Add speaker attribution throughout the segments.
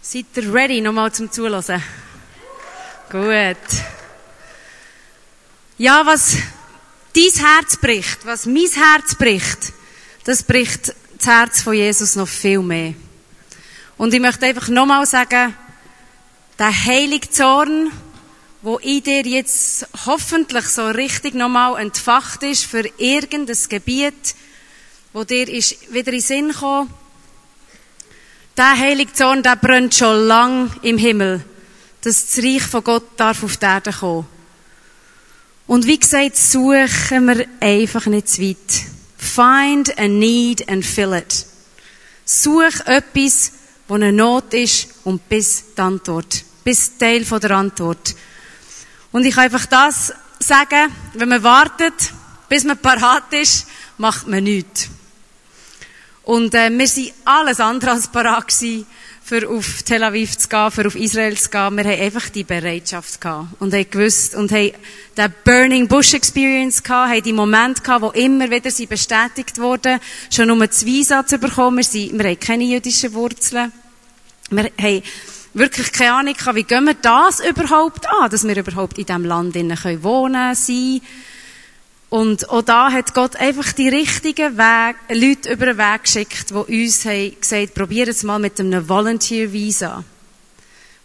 Speaker 1: Seid ihr ready, nochmal zum Zuhören? Gut. Ja, was dein Herz bricht, was mein Herz bricht, das bricht das Herz von Jesus noch viel mehr. Und ich möchte einfach nochmal sagen, der heilige Zorn, wo in dir jetzt hoffentlich so richtig nochmal entfacht ist für irgendein Gebiet, wo dir ist wieder in Sinn gekommen, der heilige Zorn, der brennt schon lang im Himmel, dass das Reich von Gott darf auf die Erde kommen. Und wie gesagt, suchen wir einfach nicht zu weit. Find a need and fill it. Such etwas, wo eine Not ist und bis die Antwort. Bis Teil von der Antwort. Und ich kann einfach das sagen, wenn man wartet, bis man parat ist, macht man nichts. Und äh, wir sind alles andere als parat gewesen, für auf Tel Aviv zu gehen, für auf Israel zu gehen. Wir haben einfach die Bereitschaft gehabt und haben gewusst und haben den Burning Bush Experience gehabt, haben die Momente gehabt, wo immer wieder sie bestätigt wurden, schon um das Visa zu bekommen. Wir, sind, wir haben keine jüdischen Wurzeln. Wir haben wirklich keine Ahnung gehabt, wie gehen wir das überhaupt an, dass wir überhaupt in diesem Land wohnen können, sein und auch da hat Gott einfach die richtigen Weg, Leute über den Weg geschickt, die uns haben gesagt, probiert es mal mit einem Volunteer Visa.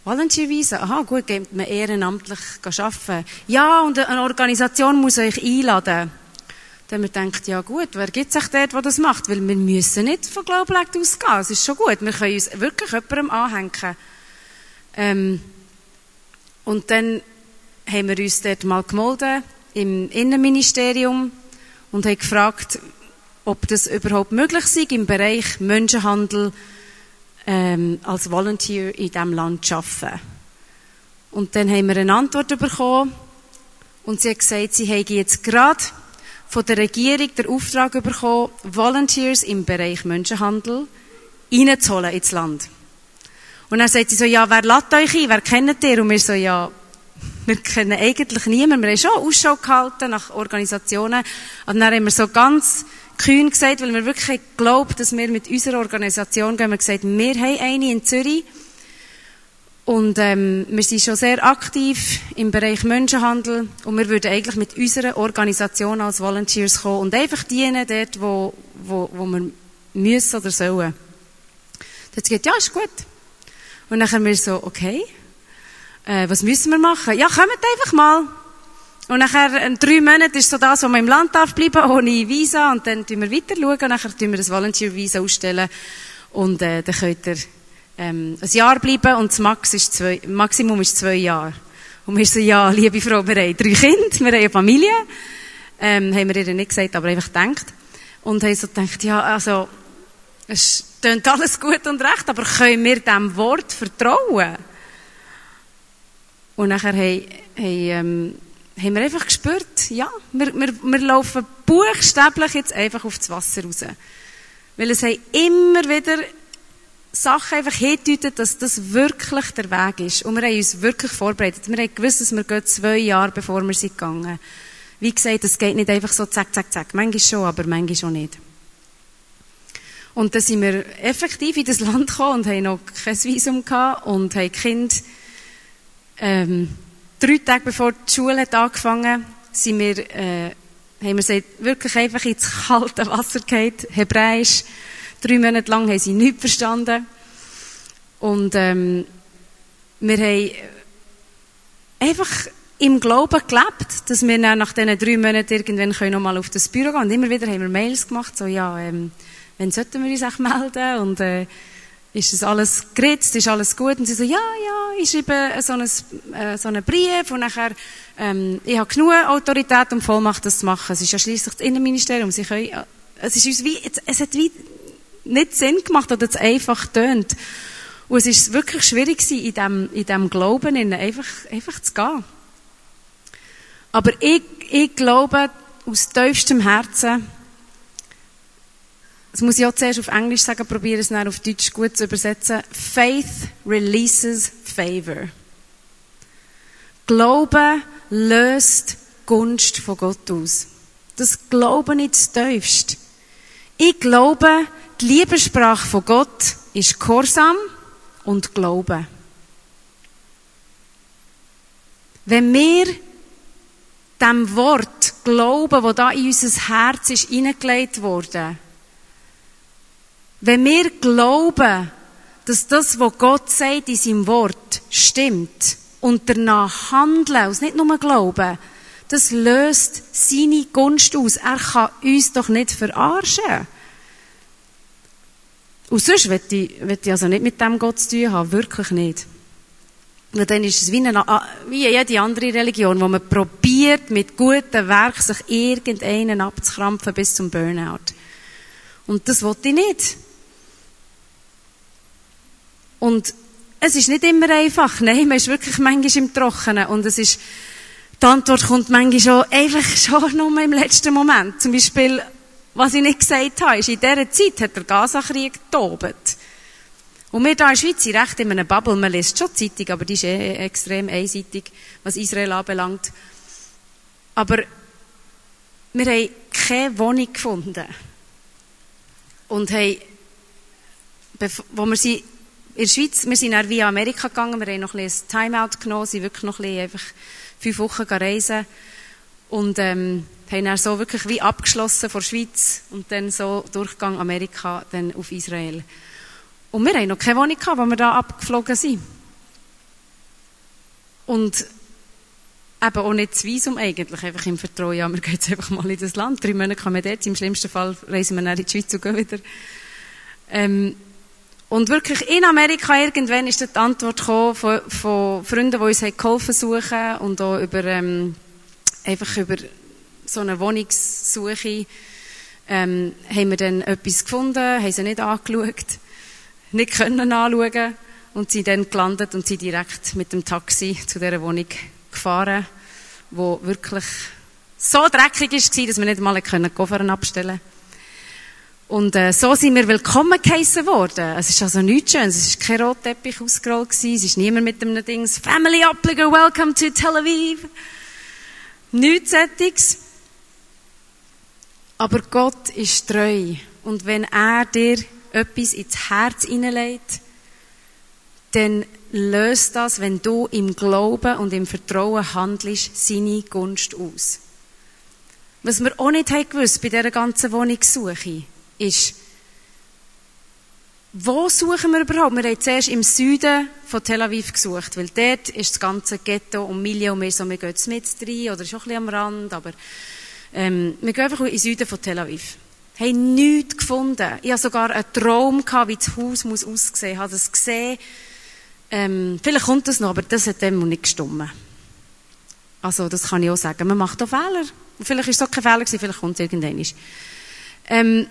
Speaker 1: Volunteer Visa? Aha, gut, geht man ehrenamtlich arbeiten. Ja, und eine Organisation muss euch einladen. Dann man denkt, ja gut, wer gibt sich dort, der das macht? Weil wir müssen nicht von Glaublegt ausgehen. Es ist schon gut. Wir können uns wirklich jemandem anhängen. Ähm, und dann haben wir uns dort mal gemeldet im Innenministerium und habe gefragt, ob das überhaupt möglich sei, im Bereich Menschenhandel ähm, als Volunteer in diesem Land zu arbeiten. Und dann haben wir eine Antwort bekommen und sie hat gesagt, sie hätte jetzt gerade von der Regierung den Auftrag bekommen, Volunteers im Bereich Menschenhandel reinzuholen ins Land. Und dann sagt sie so, ja, wer lädt euch ein? Wer kennt ihr? Und wir so, ja, wir kennen eigentlich niemanden. Wir haben schon Ausschau gehalten nach Organisationen. Und dann haben wir so ganz kühn gesagt, weil wir wirklich glaubt, dass wir mit unserer Organisation gehen. Wir haben gesagt, wir haben eine in Zürich. Und ähm, wir sind schon sehr aktiv im Bereich Menschenhandel und wir würden eigentlich mit unserer Organisation als Volunteers kommen und einfach dienen dort, wo, wo, wo wir müssen oder sollen. Dann hat sie gesagt, ja, ist gut. Und dann haben wir so, okay äh, was müssen wir machen? Ja, kommt einfach mal. Und nachher, in drei Monaten ist so das, wo man im Land darf bleiben, ohne Visa. Und dann tun wir weiter schauen. Nachher tun wir das Volunteer-Visa ausstellen. Und, äh, dann könnt ihr, ähm, ein Jahr bleiben. Und das Max ist zwei, Maximum ist zwei Jahre. Und wir so, ja, liebe Frau, wir haben drei Kinder, wir haben eine Familie. Ähm, haben wir ihr nicht gesagt, aber einfach gedacht. Und haben so gedacht, ja, also, es klingt alles gut und recht, aber können wir diesem Wort vertrauen? Und nachher haben, haben, ähm, haben wir einfach gespürt, ja, wir, wir, wir laufen buchstäblich jetzt einfach auf das Wasser raus. Weil es haben immer wieder Sachen einfach hingedeutet, dass das wirklich der Weg ist. Und wir haben uns wirklich vorbereitet. Wir haben gewusst, dass wir gehen zwei Jahre, bevor wir sind gegangen. Wie gesagt, es geht nicht einfach so zack, zack, zack. Manchmal schon, aber manchmal schon nicht. Und dann sind wir effektiv in das Land gekommen und haben noch kein Visum gehabt und haben Kind ähm, drei Tage bevor die Schule hat angefangen sind wir, äh, haben wir sie wirklich einfach ins kalte Wasser gehabt, Hebräisch. Drei Monate lang haben sie nichts verstanden. Und ähm, wir haben einfach im Glauben gelebt, dass wir nach diesen drei Monaten irgendwann können noch mal auf das Büro gehen Und immer wieder haben wir Mails gemacht, so, ja, ähm, wann sollten wir uns auch melden? Und äh, ist das alles geritzt, ist alles gut? Und sie so, ja, ja, ich schreibe so einen, äh, so einen Brief und nachher, ähm, ich habe genug Autorität und Vollmacht, das zu machen. Es ist ja schließlich das Innenministerium. Sie können, äh, es ist uns wie, es hat wie nicht Sinn gemacht oder es einfach tönt. Und es ist wirklich schwierig gewesen, in dem, in dem Glauben einfach, einfach zu gehen. Aber ich, ich glaube aus tiefstem Herzen, das muss ich auch zuerst auf Englisch sagen, probiere es dann auf Deutsch gut zu übersetzen. Faith releases favor. Glaube löst Gunst von Gott aus. Das Glauben nicht zu tiefst. Ich glaube, die Liebessprache von Gott ist Gehorsam und Glauben. Wenn wir dem Wort glauben, wo da in unser Herz ist hineingelegt wurde, wenn wir glauben, dass das, was Gott sagt in seinem Wort, stimmt und danach handeln, und nicht nur glauben, das löst seine Gunst aus. Er kann uns doch nicht verarschen. Und sonst will ich, ich also nicht mit dem Gott zu tun haben, wirklich nicht. Und dann ist es wie, eine, wie jede andere Religion, wo man probiert, mit guten Werken sich irgendeinen abzukrampfen bis zum Burnout. Und das wollte ich nicht. Und es ist nicht immer einfach. Nein, man ist wirklich manchmal im Trockenen. Und es ist, die Antwort kommt manchmal schon, einfach schon nur im letzten Moment. Zum Beispiel, was ich nicht gesagt habe, ist, in dieser Zeit hat der Gaza-Krieg getobt. Und wir hier in der Schweiz sind recht in einer Bubble. Man liest schon Zeitung, aber die ist eh extrem einseitig, was Israel anbelangt. Aber wir haben keine Wohnung gefunden. Und haben, wo wir sie in der Schweiz, wir sind dann via Amerika gegangen, wir haben noch ein bisschen Timeout genommen, sind wirklich noch ein bisschen fünf Wochen reisen und ähm, haben dann so wirklich wie abgeschlossen vor der Schweiz und dann so Durchgang Amerika, dann auf Israel. Und wir haben noch keine Wohnung gehabt, wo wir da abgeflogen sind. Und eben auch nicht das Visum eigentlich, einfach im Vertrauen, ja, wir gehen jetzt einfach mal in das Land, drei Monate kommen wir dort, im schlimmsten Fall reisen wir dann in die Schweiz und gehen wieder. Ähm, und wirklich in Amerika irgendwann ist die Antwort gekommen von, von Freunden, die uns geholfen suchen und auch über, ähm, einfach über so eine Wohnungssuche, ähm, haben wir dann etwas gefunden, haben sie nicht angeschaut, nicht können anschauen und sind dann gelandet und sind direkt mit dem Taxi zu dieser Wohnung gefahren, wo wirklich so dreckig war, dass wir nicht mal einen Koffer abstellen konnten. Und äh, so sind wir willkommen geheissen worden. Es ist also nichts Schönes. Es war kein Rotteppich ausgerollt. Gewesen. Es ist niemand mit einem Dings. Family Obliger, welcome to Tel Aviv. Nichts Sättiges. Aber Gott ist treu. Und wenn er dir etwas ins Herz hineinlegt, dann löst das, wenn du im Glauben und im Vertrauen handelst, seine Gunst aus. Was wir auch nicht haben gewusst bei dieser ganzen Wohnungssuche ist, wo suchen wir überhaupt? Wir haben zuerst im Süden von Tel Aviv gesucht, weil dort ist das ganze Ghetto und Millie und wir so, wir gehen jetzt mit rein oder ist auch ein bisschen am Rand, aber ähm, wir gehen einfach in den Süden von Tel Aviv. Wir haben nichts gefunden. Ich hatte sogar einen Traum, gehabt, wie das Haus muss aussehen. Ich habe das gesehen. Ähm, vielleicht kommt das noch, aber das hat dem nicht gestimmt. Also, das kann ich auch sagen. Man macht auch Fehler. Vielleicht war es auch kein Fehler vielleicht kommt es irgendwann. Ähm,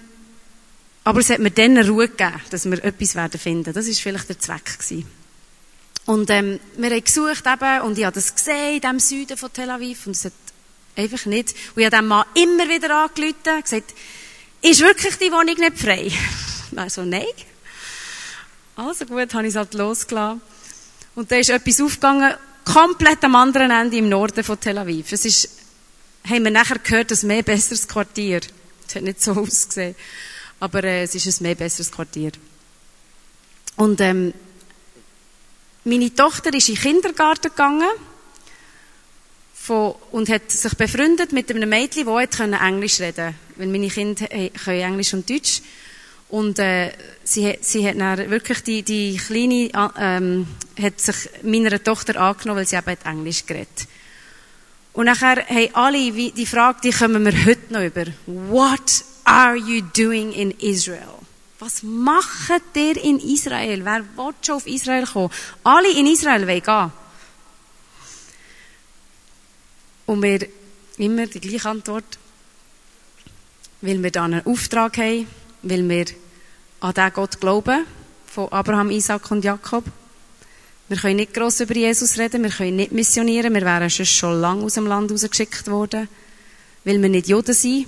Speaker 1: aber es hat mir dann Ruhe gegeben, dass wir etwas werden finden. Das war vielleicht der Zweck gewesen. Und ähm, wir haben gesucht eben, und ich habe das gesehen in dem Süden von Tel Aviv, und es hat einfach nicht. Und ich habe dem Mann immer wieder angerufen, gesagt, ist wirklich die Wohnung nicht frei? Also, nein. Also gut, habe ich es halt losgelassen. Und da ist etwas aufgegangen, komplett am anderen Ende im Norden von Tel Aviv. Es ist, haben wir nachher gehört, ein mehr besseres Quartier. Es hat nicht so ausgesehen aber äh, es ist ein mehr besseres Quartier. Und ähm, meine Tochter ist in den Kindergarten gegangen von, und hat sich befreundet mit einem Mädchen, das Englisch reden. Weil meine Kinder können Englisch und Deutsch. Und äh, sie, sie hat wirklich die, die Kleine ähm, hat sich meiner Tochter angenommen, weil sie eben Englisch geredet Und nachher haben alle die Frage, die kommen wir heute noch über. What are you doing in Israel? Was macht ihr in Israel? Wer will schon auf Israel kommen? Alle in Israel wollen gehen. Und wir immer die gleiche Antwort. Weil wir dann einen Auftrag haben, weil wir an den Gott glauben, von Abraham, Isaac und Jakob. Wir können nicht gross über Jesus reden, wir können nicht missionieren, wir wären schon lange aus dem Land rausgeschickt worden, weil wir nicht Juden sind,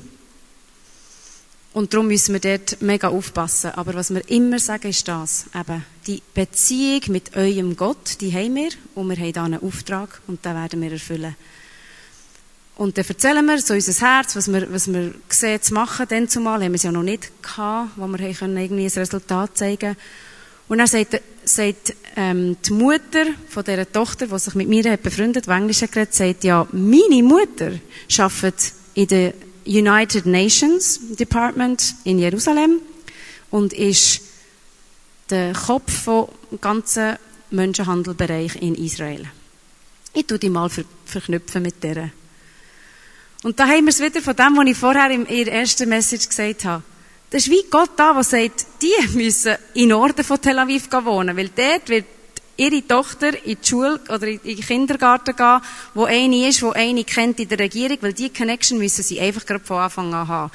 Speaker 1: und darum müssen wir dort mega aufpassen. Aber was wir immer sagen, ist das. Eben, die Beziehung mit eurem Gott, die haben wir. Und wir haben da einen Auftrag. Und den werden wir erfüllen. Und dann erzählen wir so unser Herz, was wir, was wir sehen zu machen. Dann zumal haben wir es ja noch nicht gehabt, wo wir können irgendwie ein Resultat zeigen Und dann sagt, sagt ähm, die Mutter von dieser Tochter, die sich mit mir hat befreundet, die Englisch hat geredet, sagt, ja, meine Mutter arbeitet in der United Nations Department in Jerusalem und ist der Kopf vom ganzen Menschenhandelbereich in Israel. Ich tue die mal ver verknüpfen mit der. Und da haben wir es wieder von dem, was ich vorher in ihrer ersten Message gesagt habe. Das ist wie Gott da, der sagt, die müssen in Norden von Tel Aviv wohnen, weil dort wird ihre Tochter in die Schule oder in den Kindergarten gehen, wo eine ist, wo eine kennt in der Regierung, weil die Connection müssen sie einfach gerade von Anfang an haben.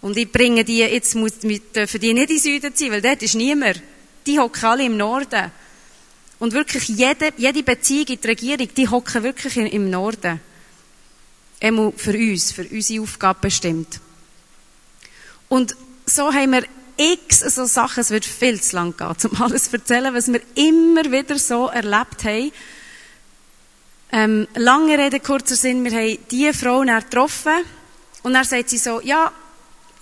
Speaker 1: Und ich bringe die, jetzt muss, dürfen die nicht in Süden ziehen, weil dort ist niemand. Die hocken alle im Norden. Und wirklich jede, jede Beziehung in die Regierung, die hocken wirklich im Norden. Einmal für uns, für unsere Aufgabe bestimmt. Und so haben wir x so Sachen, es wird viel zu lang gehen, um alles zu erzählen, was wir immer wieder so erlebt haben. Ähm, lange Rede, kurzer Sinn, wir haben diese Frau getroffen und dann sagt sie so, ja,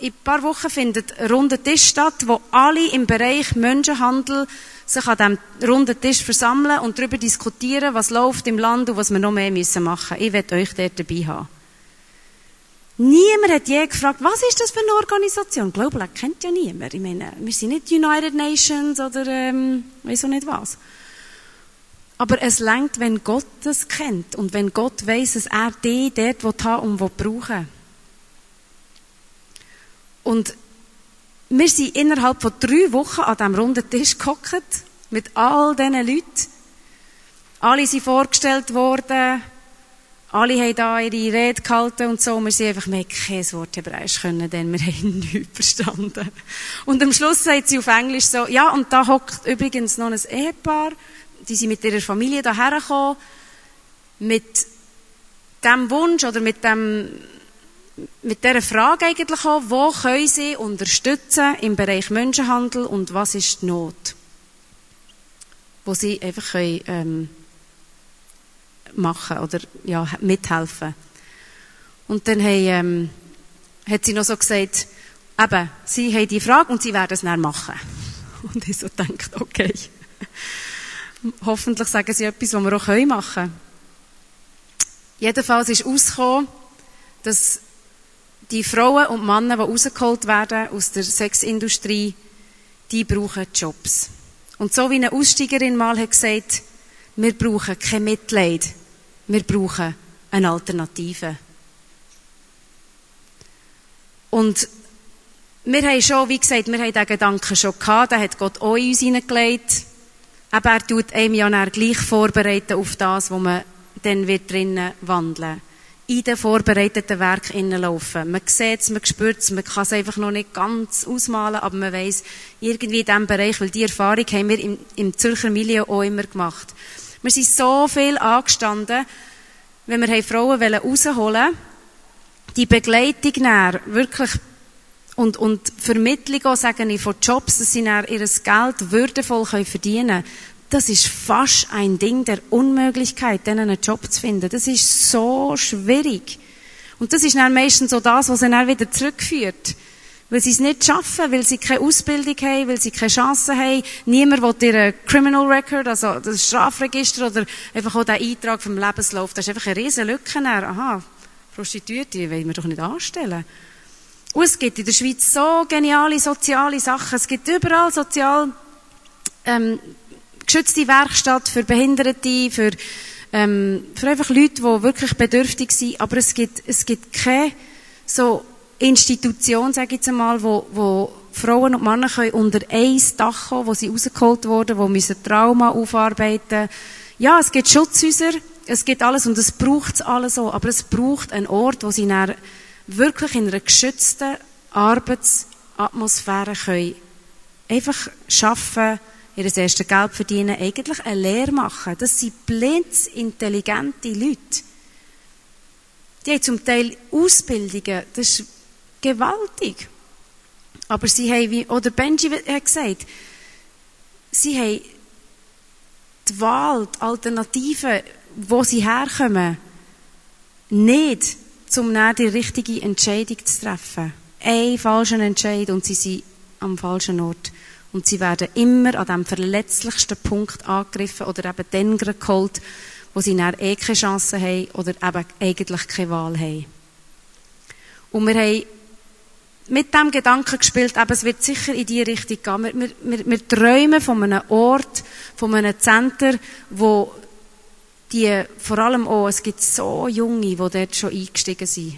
Speaker 1: in ein paar Wochen findet ein runder Tisch statt, wo alle im Bereich Menschenhandel sich an diesem runden Tisch versammeln und darüber diskutieren, was läuft im Land und was wir noch mehr müssen machen. Ich werde euch dort dabei haben. Niemand hat je gefragt, was ist das für eine Organisation? Global kennt ja niemand. Ich meine, wir sind nicht United Nations oder ähm, weiß auch nicht was. Aber es lenkt, wenn Gott das kennt und wenn Gott weiß, dass er die dort haben und brauchen Und wir sind innerhalb von drei Wochen an diesem runden Tisch gehockt mit all diesen Leuten. Alle sind vorgestellt worden, alle haben da ihre Rede gehalten und so. Wir sind einfach, wir kein Wort Hebräisch können, denn wir haben nichts verstanden. Und am Schluss sagt sie auf Englisch so, ja, und da hockt übrigens noch ein Ehepaar, die sind mit ihrer Familie daher gekommen, mit dem Wunsch oder mit dem, mit dieser Frage eigentlich auch, wo können sie unterstützen im Bereich Menschenhandel und was ist die Not? Wo sie einfach können, ähm, machen oder ja, mithelfen. Und dann haben, ähm, hat sie noch so gesagt, eben, sie haben die Frage und sie werden es dann machen. Und ich so denkt, okay. Hoffentlich sagen sie etwas, was wir auch machen können. Jedenfalls ist ausgekommen, dass die Frauen und Männer, die rausgeholt werden aus der Sexindustrie, die brauchen Jobs. Und so wie eine Aussteigerin mal hat gesagt, wir brauchen kein Mitleid. Wir brauchen eine Alternative. Und wir haben schon, wie gesagt, wir haben diesen Gedanken schon gehabt, den hat Gott auch in uns hineingelegt. Aber er tut einem ja dann gleich vorbereiten auf das, wo man dann wird drinnen wandeln. In den vorbereiteten Werk laufen. Man sieht es, man spürt es, man kann es einfach noch nicht ganz ausmalen, aber man weiß irgendwie in diesem Bereich, weil die Erfahrung haben wir im, im Zürcher Milieu auch immer gemacht. Wir sind so viel angestanden, wenn wir Frauen rausholen wollten, die Begleitung näher, wirklich, und, und Vermittlung auch, sagen ich, von Jobs, dass sie ihr Geld würdevoll verdienen können, das ist fast ein Ding der Unmöglichkeit, denen einen Job zu finden. Das ist so schwierig. Und das ist dann meistens so das, was sie dann wieder zurückführt. Weil sie es nicht schaffen, weil sie keine Ausbildung haben, weil sie keine Chance haben. Niemand will ihren Criminal Record, also das Strafregister oder einfach auch den Eintrag vom Lebenslauf. Das ist einfach eine riesen Lücke. Aha, Prostituierte wollen wir doch nicht anstellen. Und es gibt in der Schweiz so geniale soziale Sachen. Es gibt überall sozial ähm, geschützte Werkstatt für Behinderte, für, ähm, für einfach Leute, die wirklich bedürftig sind. Aber es gibt, es gibt keine so Institution, sage ich jetzt einmal, wo, wo Frauen und Männer können unter ein Dach kommen, wo sie rausgeholt wurden, wo müssen Trauma aufarbeiten. Ja, es gibt Schutzhäuser, es gibt alles und es braucht es alles so, aber es braucht einen Ort, wo sie dann wirklich in einer geschützten Arbeitsatmosphäre können einfach schaffen, ihr erstes Geld verdienen, eigentlich eine Lehre machen. Das sind blindintelligente Leute. Die haben zum Teil Ausbildungen, das ist gewaltig. Aber sie haben, wie, oder Benji hat gesagt, sie haben die Wahl, die Alternativen, wo sie herkommen, nicht, um dann die richtige Entscheidung zu treffen. Ein falschen Entscheid und sie sind am falschen Ort. Und sie werden immer an dem verletzlichsten Punkt angegriffen oder eben dann geholt, wo sie dann eh keine Chance haben oder eben eigentlich keine Wahl haben. Und wir haben mit dem Gedanken gespielt, aber es wird sicher in die Richtung gehen. Wir, wir, wir, träumen von einem Ort, von einem Center, wo die, vor allem auch, es gibt so Junge, die dort schon eingestiegen sind.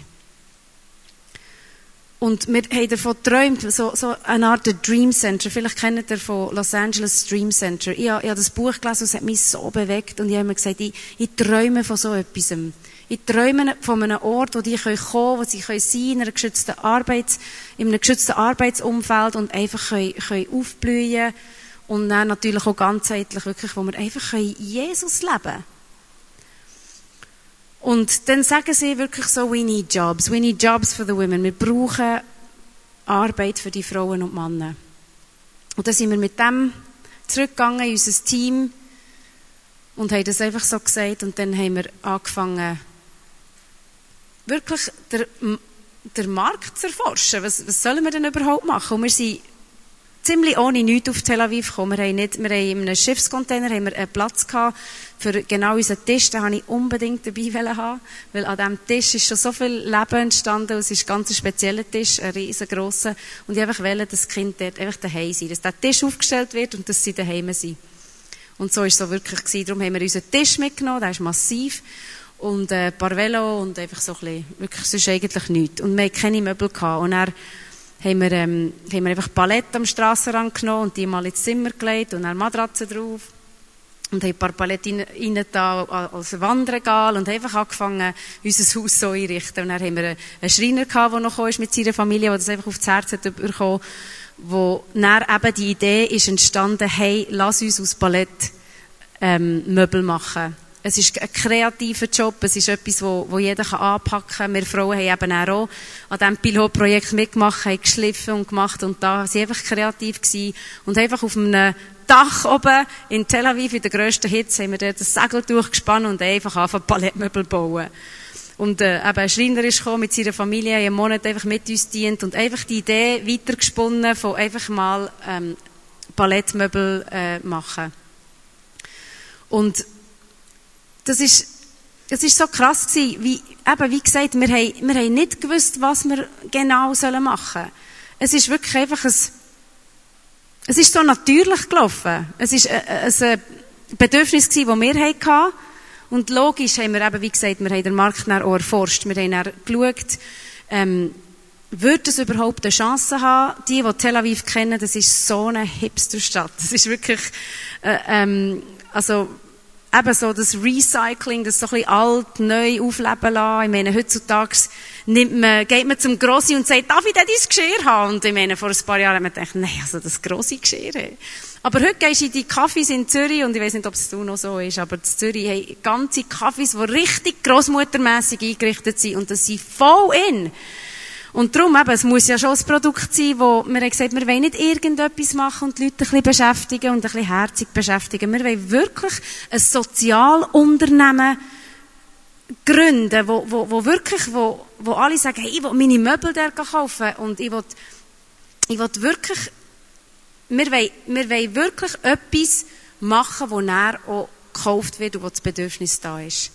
Speaker 1: Und wir haben davon geträumt, so, so eine Art Dream Center. Vielleicht kennt ihr von Los Angeles Dream Center. Ich, ich habe das Buch gelesen und es hat mich so bewegt. Und ich habe mir gesagt, ich, ich träume von so etwas. Ich träume von einem Ort, wo die kommen können, wo sie sein können in, einer geschützten Arbeits, in einem geschützten Arbeitsumfeld und einfach können, können aufblühen Und dann natürlich auch ganzheitlich, wirklich, wo wir einfach können Jesus leben können. Und dann sagen sie wirklich so, we need jobs, we need jobs for the women. Wir brauchen Arbeit für die Frauen und Männer. Und dann sind wir mit dem zurückgegangen in unser Team und haben das einfach so gesagt und dann haben wir angefangen, wirklich der, der Markt zu erforschen. Was, was sollen wir denn überhaupt machen? Und wir sind ziemlich ohne nichts auf Tel Aviv gekommen. Wir haben, nicht, wir haben in einem Schiffscontainer haben wir einen Platz gehabt für genau unseren Tisch. Den wollte ich unbedingt dabei haben, weil an diesem Tisch ist schon so viel Leben entstanden. Es ist ein ganz spezieller Tisch, ein riesengroßer. Und ich einfach wollte, dass das Kind dort einfach daheim sein, dass der Tisch aufgestellt wird und dass sie daheim sind. Und so ist es so wirklich gewesen. Darum haben wir unseren Tisch mitgenommen, der ist massiv. Und äh, ein paar Velo und einfach so ein bisschen, wirklich, sonst eigentlich nichts. Und wir hatten keine Möbel gehabt. Und er haben wir, ähm, haben wir einfach Palette am Strassenrand genommen und die mal ins Zimmer gelegt und dann Matratzen drauf. Und haben ein paar Paletten rein, rein als Wandregal und einfach angefangen, unser Haus so einrichten. Und dann haben wir einen Schreiner gehabt, der noch ist mit seiner Familie, der das einfach auf das Herz hat bekommen, wo dann eben die Idee ist entstanden, hey, lass uns aus Palett ähm, Möbel machen. Es ist ein kreativer Job, es ist etwas, wo, wo jeder kann anpacken kann. Wir Frauen haben eben auch an diesem Pilotprojekt mitgemacht, haben geschliffen und gemacht und da sind einfach kreativ gewesen und einfach auf einem Dach oben in Tel Aviv, in der grössten Hitze, haben wir dort das Segel durchgespannt und einfach angefangen Palettmöbel bauen. Und äh, eben ein Schreiner ist gekommen mit seiner Familie, einen Monat einfach mit uns dient und einfach die Idee weitergesponnen von einfach mal ähm, Palettmöbel äh, machen. Und das ist, das ist so krass gewesen, wie, eben, wie gesagt, wir haben, wir haben nicht gewusst, was wir genau sollen machen. Es ist wirklich einfach ein, es ist so natürlich gelaufen. Es ist ein, ein Bedürfnis gewesen, das wir hatten. Und logisch haben wir eben, wie gesagt, wir haben den Markt auch erforscht. Wir haben dann geschaut, ähm, wird es überhaupt eine Chance haben? Die, die Tel Aviv kennen, das ist so eine Hipsterstadt. Das ist wirklich, äh, ähm, also, eben so das Recycling, das so ein bisschen alt, neu aufleben lassen. Ich meine, heutzutage nimmt man, geht man zum Grossi und sagt, darf ich denn dein Geschirr haben? Und ich meine, vor ein paar Jahren haben wir gedacht, nein, also das grosse Geschirr. Aber heute gehst du in die Kaffees in Zürich, und ich weiß nicht, ob es du noch so ist, aber in Zürich haben ganze Kaffees, die richtig grossmuttermässig eingerichtet sind, und das sind voll in. Und darum eben, es muss ja schon ein Produkt sein, wo wir haben gesagt, wir wollen nicht irgendetwas machen und die Leute ein bisschen beschäftigen und ein bisschen herzig beschäftigen. Wir wollen wirklich ein Sozialunternehmen gründen, wo, wo, wo wirklich, wo, wo alle sagen, hey, ich will meine Möbel dort kaufen und ich will, ich will wirklich, wir wollen, wir wollen wirklich etwas machen, wo näher auch gekauft wird und wo das Bedürfnis da ist.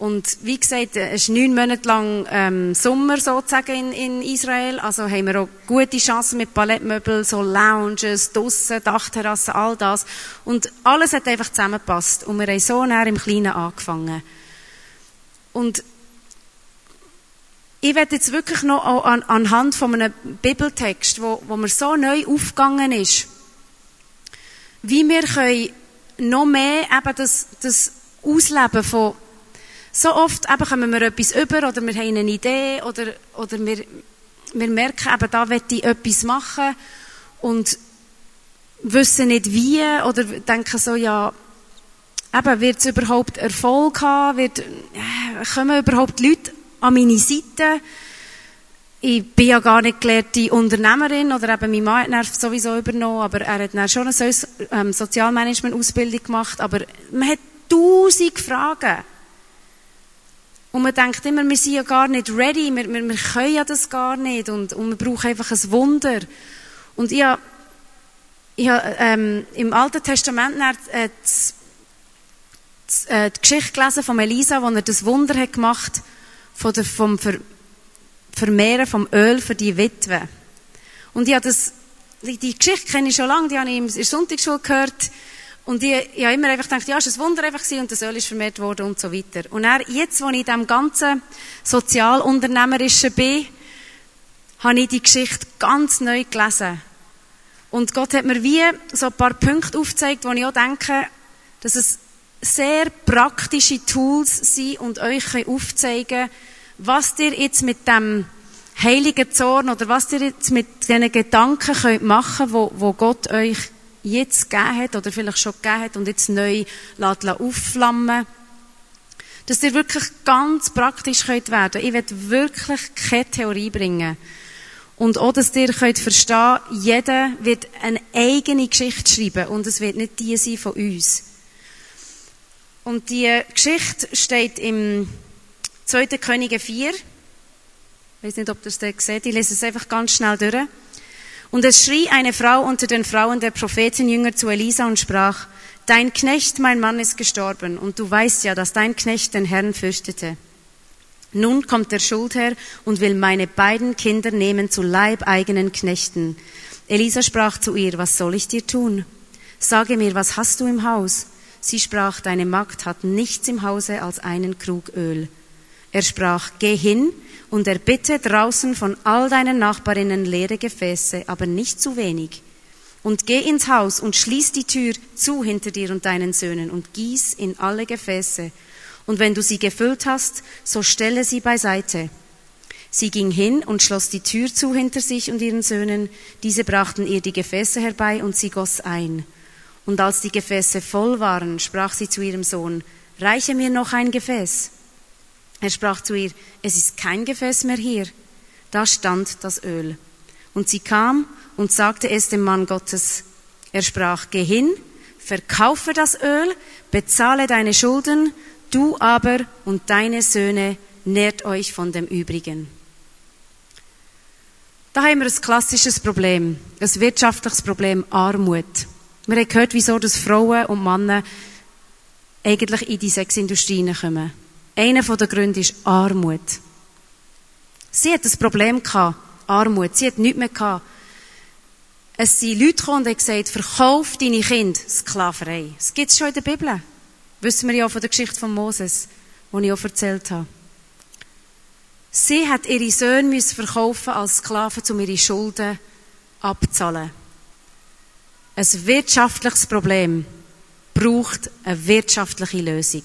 Speaker 1: Und wie gesagt, es ist neun Monate lang ähm, Sommer sozusagen in, in Israel. Also haben wir auch gute Chancen mit Palettmöbeln, so Lounges, Dussen, Dachterrassen, all das. Und alles hat einfach zusammengepasst. Und wir haben so näher im Kleinen angefangen. Und ich werde jetzt wirklich noch an, anhand von einem Bibeltext, wo, wo mir so neu aufgegangen ist, wie wir können noch mehr eben das, das Ausleben von so oft eben kommen wir etwas über oder wir haben eine Idee oder, oder wir, wir merken eben, da will ich etwas machen und wissen nicht wie oder denken so, ja, eben, wird es überhaupt Erfolg haben? Wird, äh, kommen überhaupt Leute an meine Seite? Ich bin ja gar nicht gelehrte Unternehmerin oder eben mein Mann hat sowieso übernommen, aber er hat dann schon eine ähm, Sozialmanagement-Ausbildung gemacht, aber man hat tausend Fragen. Und man denkt immer, wir sind ja gar nicht ready, wir, wir, wir können ja das gar nicht und, und wir brauchen einfach ein Wunder. Und ich, ich habe ähm, im Alten Testament äh, die, äh, die Geschichte gelesen von Elisa, wo er das Wunder hat gemacht der, vom Ver Vermehren vom Öl für die Witwe. Und ich habe das, die, die Geschichte kenne ich schon lange, die habe ich in der Sonntagsschule gehört. Und ich, ich habe immer einfach gedacht, ja, es war ein Wunder einfach gewesen und das Öl ist vermehrt worden und so weiter. Und dann, jetzt, wo ich in diesem ganzen Sozialunternehmerischen bin, habe ich die Geschichte ganz neu gelesen. Und Gott hat mir wie so ein paar Punkte aufgezeigt, wo ich auch denke, dass es sehr praktische Tools sind und euch aufzeigen was ihr jetzt mit dem heiligen Zorn oder was ihr jetzt mit diesen Gedanken könnt machen wo, wo Gott euch jetzt gegeben hat oder vielleicht schon gegeben hat und jetzt neu aufflammen dass ihr wirklich ganz praktisch könnt werden. Ich werde wirklich keine Theorie bringen. Und auch, dass ihr könnt verstehen, jeder wird eine eigene Geschichte schreiben und es wird nicht die sein von uns. Und die Geschichte steht im 2. Könige 4. Ich weiß nicht, ob ihr es seht. Ich lese es einfach ganz schnell durch. Und es schrie eine Frau unter den Frauen der Prophetenjünger zu Elisa und sprach, Dein Knecht, mein Mann, ist gestorben, und du weißt ja, dass dein Knecht den Herrn fürchtete. Nun kommt der Schuldherr und will meine beiden Kinder nehmen zu leibeigenen Knechten. Elisa sprach zu ihr, was soll ich dir tun? Sage mir, was hast du im Haus? Sie sprach, deine Magd hat nichts im Hause als einen Krug Öl. Er sprach, geh hin und erbitte draußen von all deinen Nachbarinnen leere Gefäße, aber nicht zu wenig. Und geh ins Haus und schließ die Tür zu hinter dir und deinen Söhnen und gieß in alle Gefäße und wenn du sie gefüllt hast, so stelle sie beiseite. Sie ging hin und schloss die Tür zu hinter sich und ihren Söhnen. Diese brachten ihr die Gefäße herbei und sie goss ein. Und als die Gefäße voll waren, sprach sie zu ihrem Sohn, reiche mir noch ein Gefäß. Er sprach zu ihr, es ist kein Gefäß mehr hier. Da stand das Öl. Und sie kam und sagte es dem Mann Gottes. Er sprach, geh hin, verkaufe das Öl, bezahle deine Schulden Du aber und deine Söhne nährt euch von dem Übrigen. Da haben wir ein klassisches Problem, ein wirtschaftliches Problem, Armut. Wir haben gehört, wieso dass Frauen und Männer eigentlich in die Sexindustrie kommen. Einer der Gründe ist Armut. Sie hat ein Problem gehabt, Armut. Sie hat nichts mehr gehabt. Es sind Leute gekommen und haben gesagt, verkauf deine Kinder Sklaverei. Das gibt es schon in der Bibel. Wissen wir ja von der Geschichte von Moses, die ich auch erzählt habe. Sie hat ihre Söhne verkaufen als Sklaven, um ihre Schulden abzuzahlen. Ein wirtschaftliches Problem braucht eine wirtschaftliche Lösung.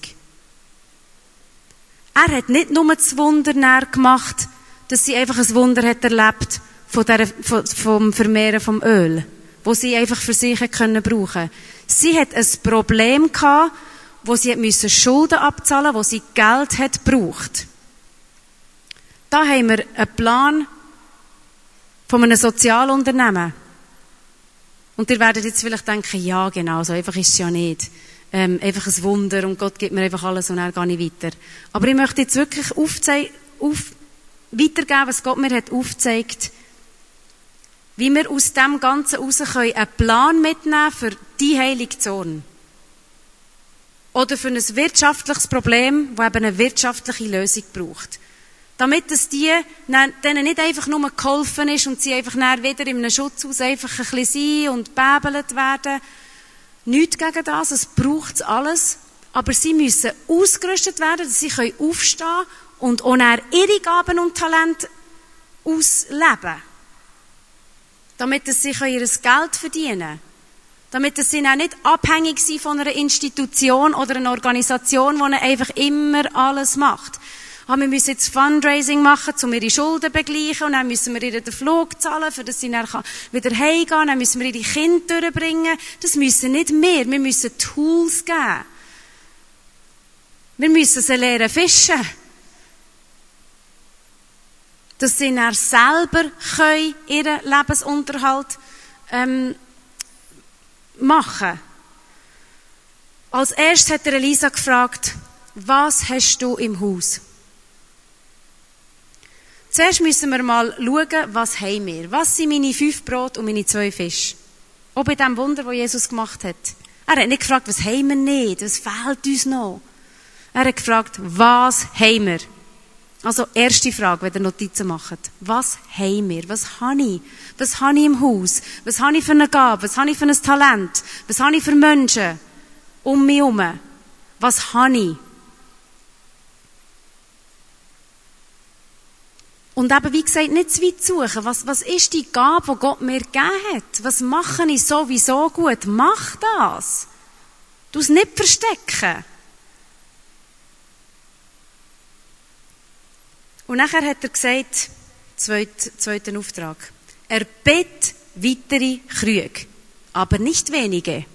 Speaker 1: Er hat nicht nur das Wunder gemacht, dass sie einfach ein Wunder hat erlebt von der, vom Vermehren vom Öl, wo sie einfach für sich können brauchen. Sie hat ein Problem gehabt, wo sie müssen Schulden abzahlen, wo sie Geld hat braucht. Da haben wir einen Plan von einem Sozialunternehmen. Und ihr werdet jetzt vielleicht denken, ja, genau, so einfach ist es ja nicht. Ähm, einfach ein Wunder und Gott gibt mir einfach alles und er gar nicht weiter. Aber ich möchte jetzt wirklich auf, weitergeben, was Gott mir hat aufgezeigt, wie wir aus dem Ganzen raus können einen Plan mitnehmen für die heilige Zone. Oder für ein wirtschaftliches Problem, das eben eine wirtschaftliche Lösung braucht. Damit es denen nicht einfach nur geholfen ist und sie einfach wieder in einem Schutzhaus einfach ein bisschen sein und bäbelt werden. Nichts gegen das, es braucht alles. Aber sie müssen ausgerüstet werden, dass sie aufstehen können und auch ihre Gaben und Talente ausleben. Damit sie ihr Geld verdienen können. Damit sie auch nicht abhängig sind von einer Institution oder einer Organisation, die einfach immer alles macht. Ah, wir müssen jetzt Fundraising machen, um ihre Schulden zu begleichen, und dann müssen wir ihr den Flug zahlen, für dass sie dann wieder heimgehen, dann müssen wir ihre Kinder durchbringen. Das müssen nicht wir, wir müssen Tools geben. Wir müssen sie lernen fischen. Dass sie dann selber ihren Lebensunterhalt ähm, machen. Als erstes hat er Elisa gefragt, was hast du im Haus? Zuerst müssen wir mal schauen, was haben wir? Was sind meine fünf Brot und meine zwei Fische? Auch bei dem Wunder, das Jesus gemacht hat. Er hat nicht gefragt, was haben wir nicht, was fehlt uns noch. Er hat gefragt, was haben wir? Also, erste Frage, wenn ihr Notizen macht. Was haben wir? Was habe ich? Was habe ich im Haus? Was habe ich für eine Gabe? Was habe ich für ein Talent? Was habe ich für Menschen um mich herum? Was habe ich? Und eben, wie gesagt, nicht zu weit suchen. Was, was ist die Gabe, die Gott mir gegeben hat? Was mache ich sowieso gut? Mach das. Du es nicht verstecken. Und nachher hat er gesagt, zweit, zweiten Auftrag, er bett weitere Krüge, aber nicht wenige.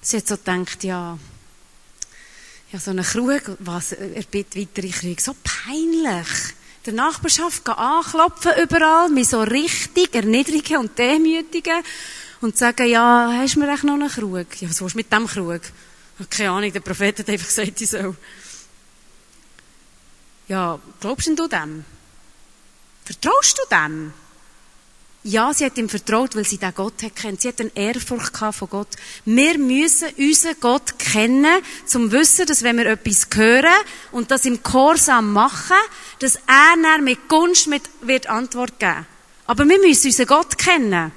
Speaker 1: Sie hat so gedacht, ja, ja, so einen Krug, was, er bittet weitere Kriege. So peinlich. Der Nachbarschaft anklopfen überall, mich so richtig erniedrigen und demütigen und sagen, ja, hast du mir echt noch einen Krug? Ja, was willst du mit dem Krug? Keine Ahnung, der Prophet hat einfach gesagt, ich soll. Ja, glaubst du dem? Vertraust du dem? Ja, sie hat ihm vertraut, weil sie den Gott hat kennt. Sie hat eine Ehrfurcht von Gott. Wir müssen unseren Gott kennen, zum Wissen, dass wenn wir etwas hören und das im Chorsam machen, dass er dann mit Gunst mit, wird Antwort geben. Aber wir müssen unseren Gott kennen.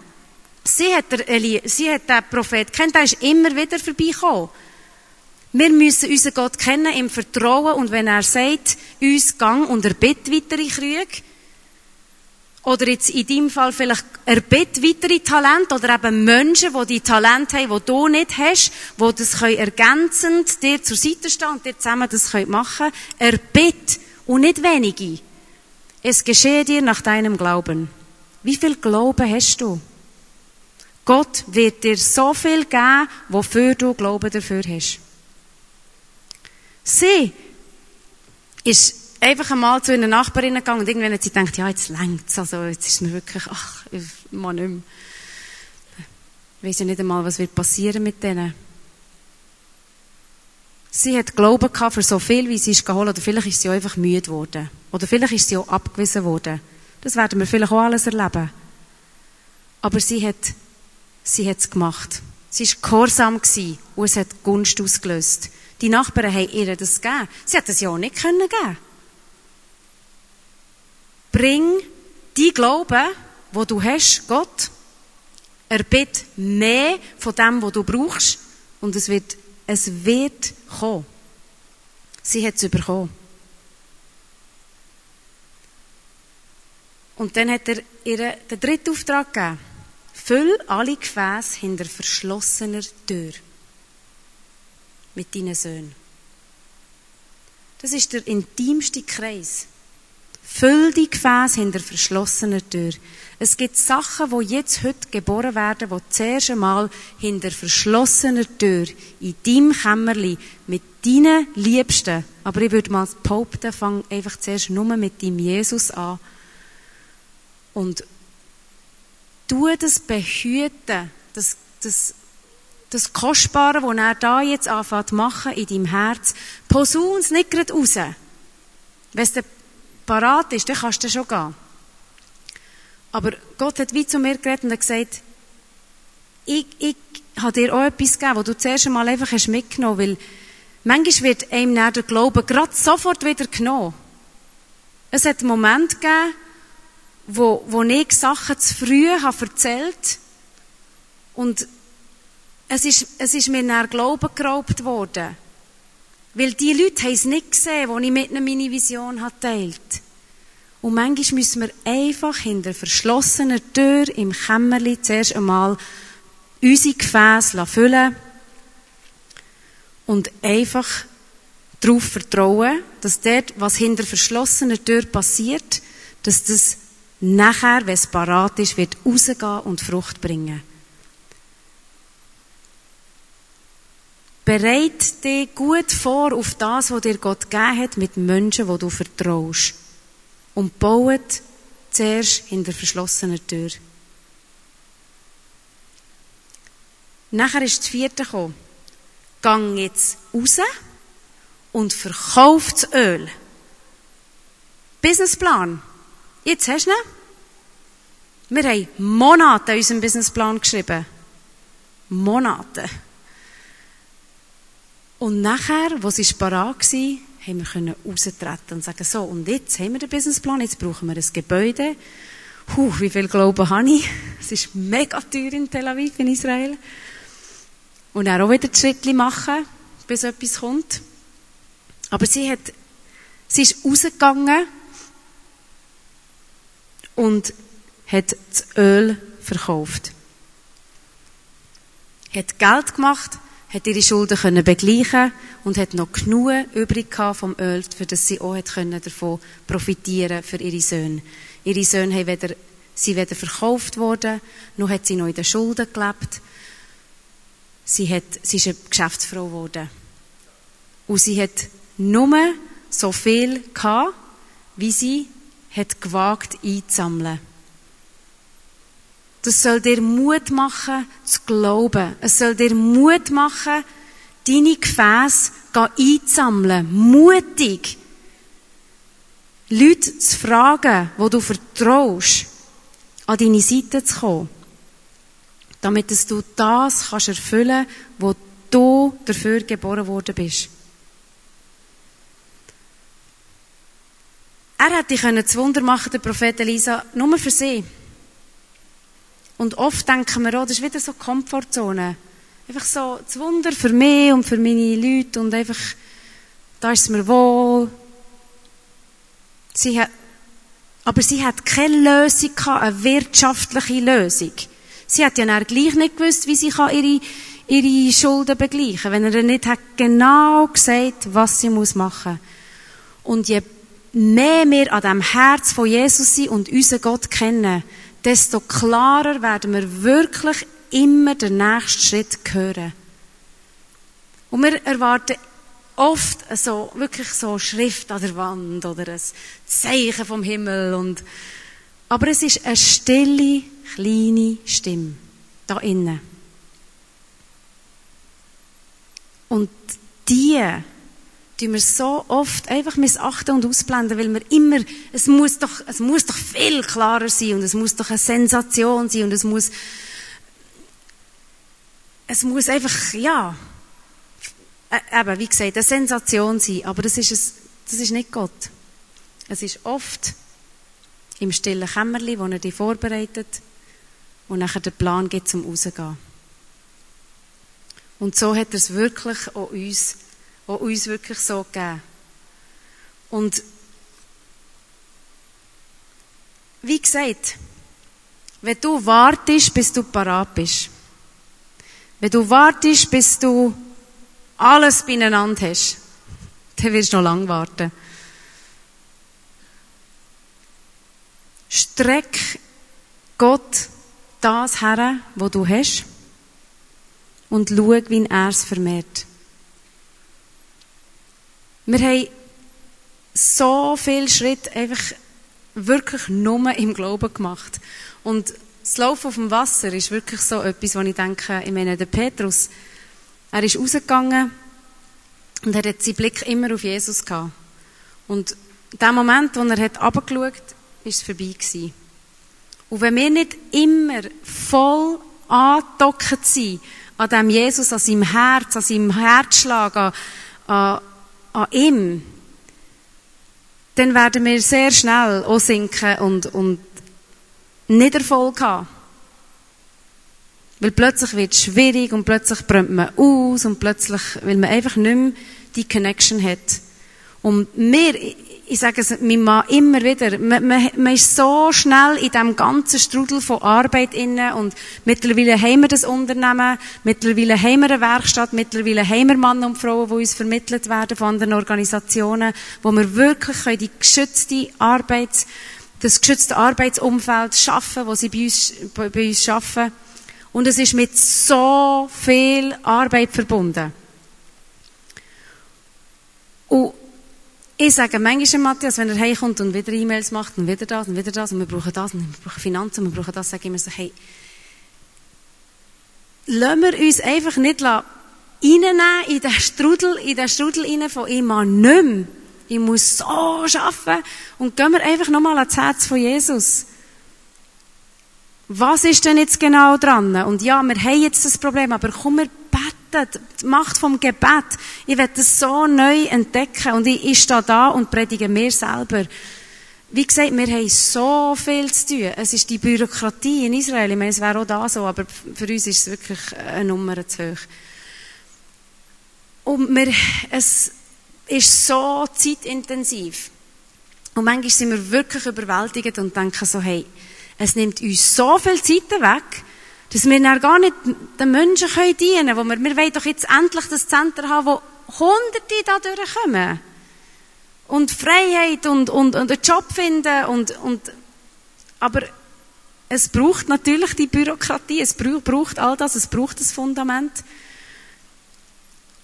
Speaker 1: Sie hat, der Eli, sie hat den Prophet kennt, der ist immer wieder vorbeigekommen. Wir müssen unseren Gott kennen, im Vertrauen, und wenn er sagt, uns gang und er bittet weitere Krüge, oder jetzt in deinem Fall vielleicht erbett weitere Talente oder eben Menschen, die die Talente haben, die du nicht hast, die das können ergänzend dir zur Seite stehen und dir zusammen das können machen. Erbett und nicht wenige. Es geschehe dir nach deinem Glauben. Wie viel Glauben hast du? Gott wird dir so viel geben, wofür du Glauben dafür hast. Sie ist einfach einmal zu einer Nachbarin gegangen und irgendwann hat sie gedacht, ja, jetzt längt's, also jetzt ist mir wirklich, ach, ich mag nicht mehr. Ich weiss ja nicht einmal, was wird passieren mit denen. Sie hat Glauben gehabt für so viel, wie sie ist geholt, oder vielleicht ist sie auch einfach müde geworden. Oder vielleicht ist sie auch abgewiesen worden. Das werden wir vielleicht auch alles erleben. Aber sie hat, sie hat's gemacht. Sie ist gehorsam gewesen und es hat Gunst ausgelöst. Die Nachbarn haben ihr das gegeben. Sie hat das ja auch nicht können geben. Bring die Glauben, wo du hast, Gott. Er bittet mehr von dem, was du brauchst. Und es wird, es wird kommen. Sie hat es bekommen. Und dann hat er ihr den dritten Auftrag gegeben. Füll alle Gefäße hinter verschlossener Tür. Mit deinen Söhnen. Das ist der intimste Kreis. Füll die Gefäße hinter verschlossener Tür. Es gibt Sachen, wo jetzt heute geboren werden, wo zuerst einmal hinter verschlossener Tür in deinem Kämmerli mit deinen Liebsten, aber ich würde mal behaupten, fang einfach zuerst nur mit deinem Jesus an und tu das behüten, das, das, das Kostbare, was er da jetzt anfängt machen in deinem Herz, posaun's nicht gerade raus. Parat ist, dann kannst du schon gehen. Aber Gott hat wie zu mir geredet und hat gesagt, ich, ich habe dir auch etwas gegeben, wo du zuerst einmal einfach hast mitgenommen, weil manchmal wird einem nach der Glaube gerade sofort wieder genommen. Es hat einen Moment gegeben, wo, wo ich Sachen zu früh habe erzählt und es ist, es ist mir nach Glauben geraubt worden. Weil die Leute haben es nicht gesehen, als ich mit ihnen meine Vision teilt. Und manchmal müssen wir einfach hinter verschlossener Tür im Kämmerli zuerst einmal unsere Gefäße füllen und einfach darauf vertrauen, dass dort, was hinter verschlossener Tür passiert, dass das nachher, wenn es parat ist, wird rausgehen und Frucht bringen. Bereit dich gut vor auf das, was dir Gott gegeben hat, mit Menschen, wo du vertraust. Und baut zuerst hinter verschlossener Tür. Nachher ist das vierte gekommen. Gang jetzt raus und verkauf das Öl. Businessplan. Jetzt hast du ihn. Wir haben Monate in unserem Businessplan geschrieben. Monate. Und nachher, wo sie parat war, haben wir raustreten und sagen, so, und jetzt haben wir den Businessplan, jetzt brauchen wir ein Gebäude. Puh, wie viel Glauben habe ich? Es ist mega teuer in Tel Aviv, in Israel. Und dann auch wieder die Schritte machen, bis etwas kommt. Aber sie hat, sie ist rausgegangen und hat das Öl verkauft. Hat Geld gemacht, hat ihre Schulden können begleichen und hat noch genug übrig vom Öl, für das sie auch hat können davon profitieren für ihre Söhne. Ihre Söhne haben weder, sie weder verkauft worden, noch hat sie noch in den Schulden gelebt. Sie, hat, sie ist eine Geschäftsfrau geworden. Und sie hat nur so viel gehabt, wie sie hat gewagt einzusammeln. Das soll dir Mut machen, zu glauben. Es soll dir Mut machen, deine Gefäße einzusammeln. Mutig. Leute zu fragen, wo du vertraust, an deine Seite zu kommen. Damit dass du das kannst erfüllen, wo du dafür geboren worden bist. Er hätte können das Wunder machen, der Prophet Elisa, nur für sie. Und oft denken wir, oh, das ist wieder so Komfortzone. Einfach so das Wunder für mich und für meine Leute und einfach, da ist es mir wohl. Sie hat, aber sie hat keine Lösung gehabt, eine wirtschaftliche Lösung. Sie hat ja dann gleich nicht gewusst, wie sie ihre, ihre Schulden begleichen kann, wenn er nicht hat genau gesagt, was sie muss machen. Und je mehr wir an dem Herz von Jesus sind und unseren Gott kennen, desto klarer werden wir wirklich immer den nächsten Schritt hören. Und wir erwarten oft so, wirklich so Schrift an der Wand oder ein Zeichen vom Himmel und, aber es ist eine stille, kleine Stimme da innen. Und die tun wir so oft einfach missachten und ausblenden, weil wir immer, es muss doch, es muss doch viel klarer sein und es muss doch eine Sensation sein und es muss, es muss einfach, ja, äh, eben, wie gesagt, eine Sensation sein, aber das ist, es, das ist nicht Gott. Es ist oft im stillen Kämmerli, wo er dich vorbereitet und nachher den Plan gibt zum Rausgehen. Und so hat er es wirklich auch uns die uns wirklich so geben. Und wie gesagt, wenn du wartest, bis du parat bist, wenn du wartest, bis du alles beieinander hast, dann wirst du noch lange warten. Streck Gott das her, wo du hast, und schau, wie er es vermehrt. Wir haben so viel Schritt einfach wirklich nur im Glauben gemacht. Und das Laufen auf dem Wasser ist wirklich so etwas, wo ich denke, ich meine, der Petrus, er ist rausgegangen und er hat seinen Blick immer auf Jesus gehabt. Und dem Moment, wo er hat hat, ist es vorbei gewesen. Und wenn wir nicht immer voll angedockt sind an dem Jesus, an seinem Herz, an seinem Herzschlag, an, an an ihm, dann werden wir sehr schnell auch sinken und, und nicht Erfolg haben. Weil plötzlich wird es schwierig und plötzlich brennt man aus und plötzlich, weil man einfach nicht mehr die Connection hat. Und wir, ich sage es meinem Mann immer wieder, man, man, man ist so schnell in diesem ganzen Strudel von Arbeit inne und mittlerweile haben wir das Unternehmen, mittlerweile haben wir eine Werkstatt, mittlerweile haben wir Männer und Frauen, die uns vermittelt werden von anderen Organisationen, wo wir wirklich die geschützte Arbeit, das geschützte Arbeitsumfeld schaffen, wo sie bei uns, bei, bei uns schaffen. Und es ist mit so viel Arbeit verbunden. Und ich sage manchmal Matthias, wenn er heimkommt und wieder E-Mails macht und wieder das und wieder das und wir brauchen das und wir brauchen Finanzen und wir brauchen das, sage ich immer so, hey, lassen wir uns einfach nicht reinnehmen in den Strudel, in den Strudel rein von ich mag nicht mehr. Ich muss so arbeiten. Und gehen wir einfach nochmal ans Herz von Jesus. was ist denn jetzt genau dran? Und ja, wir haben jetzt das Problem, aber komm, wir beten. Die Macht vom Gebet. Ich werde das so neu entdecken. Und ich, ich stehe da und predige mir selber. Wie gesagt, wir haben so viel zu tun. Es ist die Bürokratie in Israel. Ich meine, es wäre auch da so, aber für uns ist es wirklich eine Nummer zu hoch. Und wir, es ist so zeitintensiv. Und manchmal sind wir wirklich überwältigt und denken so, hey, es nimmt uns so viel Zeit weg, dass wir dann gar nicht den Menschen können dienen können. Wir, wir wollen doch jetzt endlich das Zentrum haben, wo Hunderte da durchkommen. Und Freiheit und, und, und einen Job finden und, und, aber es braucht natürlich die Bürokratie, es braucht all das, es braucht das Fundament.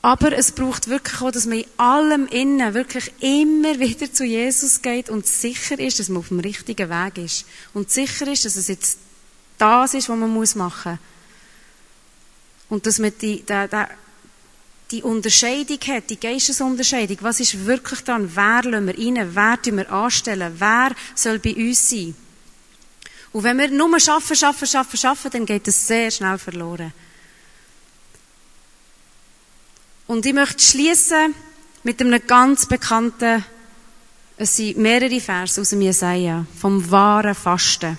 Speaker 1: Aber es braucht wirklich auch, dass man in allem innen wirklich immer wieder zu Jesus geht und sicher ist, dass man auf dem richtigen Weg ist. Und sicher ist, dass es jetzt das ist, was man muss machen muss. Und dass man die, die, die, Unterscheidung hat, die Geistesunterscheidung. Was ist wirklich dran? Wer lassen wir rein? Wer tun wir anstellen? Wer soll bei uns sein? Und wenn wir nur schaffen, schaffen, schaffen, schaffen, dann geht es sehr schnell verloren. Und ich möchte schließen mit einem ganz bekannten, es sind mehrere Verse aus dem Jesaja, vom wahren Fasten.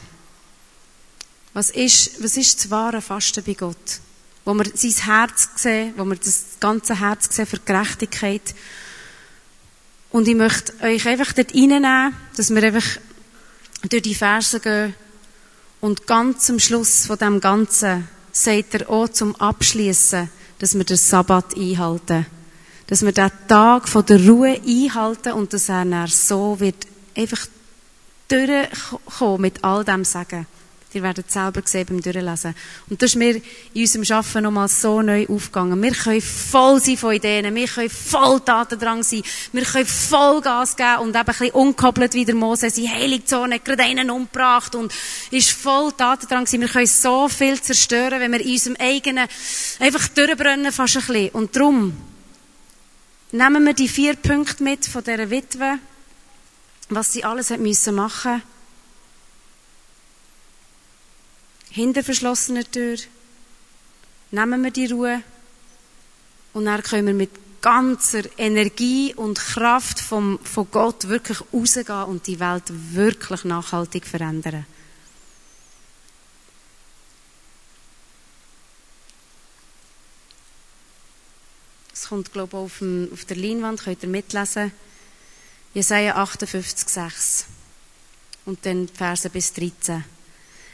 Speaker 1: Was ist, was ist das wahre Fasten bei Gott? Wo wir sein Herz sehen, wo wir das ganze Herz sehen für Gerechtigkeit. Und ich möchte euch einfach dort reinnehmen, dass wir einfach durch die Verse gehen und ganz am Schluss von dem Ganzen sagt er auch zum Abschließen, dass wir den Sabbat einhalten. Dass wir den Tag von der Ruhe einhalten und dass er dann so wird einfach durchkommen mit all dem Sagen. Ihr werdet es selber sehen beim Durchlesen. Und das ist mir in unserem Arbeiten nochmal so neu aufgegangen. Wir können voll sein von Ideen. Wir können voll Tatendrang sein. Wir können voll Gas geben und eben ein bisschen unkoppelt wie der Mose seine Heiligzone gerade einen umgebracht und ist voll Tatendrang sein. Wir können so viel zerstören, wenn wir in unserem eigenen einfach durchbrennen fast ein bisschen. Und darum nehmen wir die vier Punkte mit von dieser Witwe, was sie alles hat müssen machen hinter verschlossener Tür, nehmen wir die Ruhe und dann können wir mit ganzer Energie und Kraft vom, von Gott wirklich rausgehen und die Welt wirklich nachhaltig verändern. Es kommt, glaube ich, auf, dem, auf der Leinwand, könnt ihr mitlesen. Jesaja 58, 6. Und dann Verse bis 13.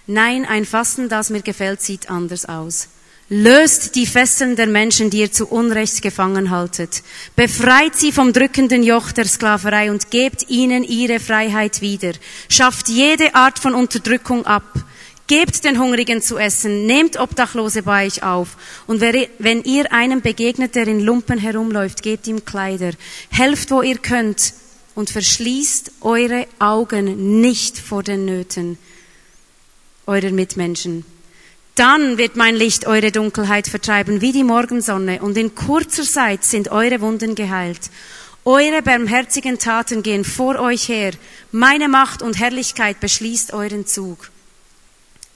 Speaker 1: Nein, ein Fasten, das mir gefällt, sieht anders aus. Löst die Fesseln der Menschen, die ihr zu Unrecht gefangen haltet. Befreit sie vom drückenden Joch der Sklaverei und gebt ihnen ihre Freiheit wieder. Schafft jede Art von Unterdrückung ab. Gebt den Hungrigen zu essen, nehmt Obdachlose bei euch auf. Und wenn ihr einem begegnet, der in Lumpen herumläuft, gebt ihm Kleider. Helft, wo ihr könnt und verschließt eure Augen nicht vor den Nöten eurer Mitmenschen. Dann wird mein Licht eure Dunkelheit vertreiben wie die Morgensonne und in kurzer Zeit sind eure Wunden geheilt. Eure barmherzigen Taten gehen vor euch her. Meine Macht und Herrlichkeit beschließt euren Zug.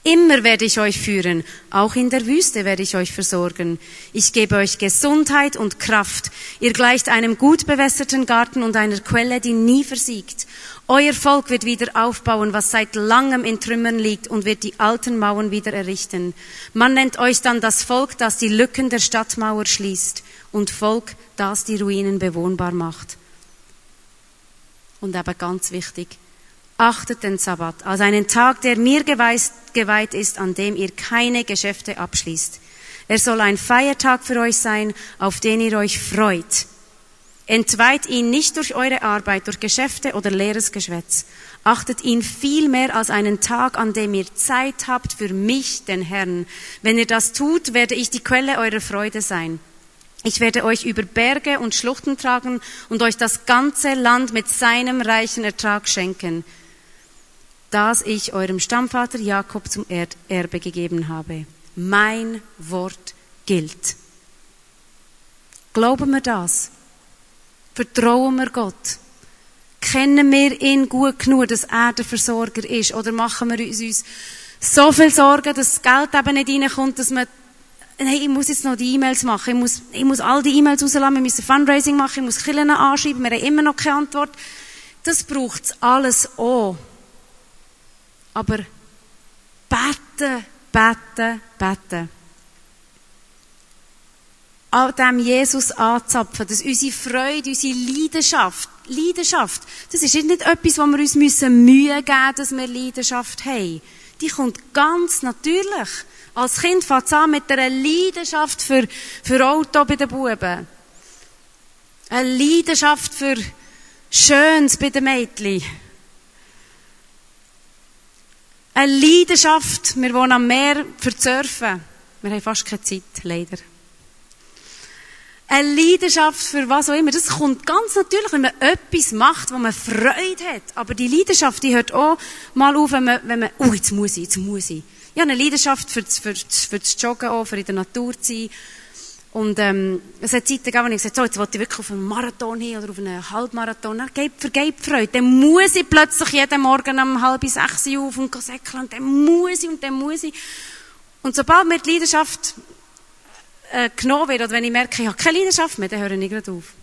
Speaker 1: Immer werde ich euch führen, auch in der Wüste werde ich euch versorgen. Ich gebe euch Gesundheit und Kraft. Ihr gleicht einem gut bewässerten Garten und einer Quelle, die nie versiegt. Euer Volk wird wieder aufbauen, was seit langem in Trümmern liegt und wird die alten Mauern wieder errichten. Man nennt euch dann das Volk, das die Lücken der Stadtmauer schließt und Volk, das die Ruinen bewohnbar macht. Und aber ganz wichtig, achtet den Sabbat als einen Tag, der mir geweiht ist, an dem ihr keine Geschäfte abschließt. Er soll ein Feiertag für euch sein, auf den ihr euch freut. Entweiht ihn nicht durch eure Arbeit, durch Geschäfte oder leeres Geschwätz. Achtet ihn vielmehr als einen Tag, an dem ihr Zeit habt für mich, den Herrn. Wenn ihr das tut, werde ich die Quelle eurer Freude sein. Ich werde euch über Berge und Schluchten tragen und euch das ganze Land mit seinem reichen Ertrag schenken, das ich eurem Stammvater Jakob zum Erbe gegeben habe. Mein Wort gilt. Glauben wir das? Vertrauen wir Gott? Kennen wir ihn gut genug, dass er der Versorger ist? Oder machen wir uns, So viel Sorgen, dass das Geld eben nicht reinkommt, dass man, hey, ich muss jetzt noch die E-Mails machen, ich muss, ich muss all die E-Mails rauslassen, wir müssen Fundraising machen, ich muss Killen anschreiben, wir haben immer noch keine Antwort. Das braucht alles auch. Aber beten, beten, beten. An dem Jesus anzapfen, dass unsere Freude, unsere Leidenschaft, Leidenschaft, das ist nicht etwas, wo wir uns müssen Mühe geben dass wir Leidenschaft haben. Die kommt ganz natürlich. Als Kind fängt es an mit einer Leidenschaft für, für Auto bei den Buben. Eine Leidenschaft für Schönes bei den Mädchen. Eine Leidenschaft. Wir wohnen am Meer für Surfen. Wir haben fast keine Zeit, leider. Eine Leidenschaft für was auch immer. Das kommt ganz natürlich, wenn man etwas macht, wo man Freude hat. Aber die Leidenschaft, die hört auch mal auf, wenn man, wenn man, oh, jetzt muss ich, jetzt muss ich. Ich habe eine Leidenschaft für, für, für das Joggen auch, für in der Natur zu sein. Und ähm, es hat Zeiten gegeben, wo ich gesagt so, jetzt wollte ich wirklich auf einen Marathon hin oder auf einen Halbmarathon. Dann geht vergeht Freude. Dann muss ich plötzlich jeden Morgen um halb sechs auf und säckeln und dann muss ich und dann muss ich. Und sobald mir die Leidenschaft äh, genommen wird, oder wenn ich merke, ich habe keine Leidenschaft mehr, dann höre ich gerade auf.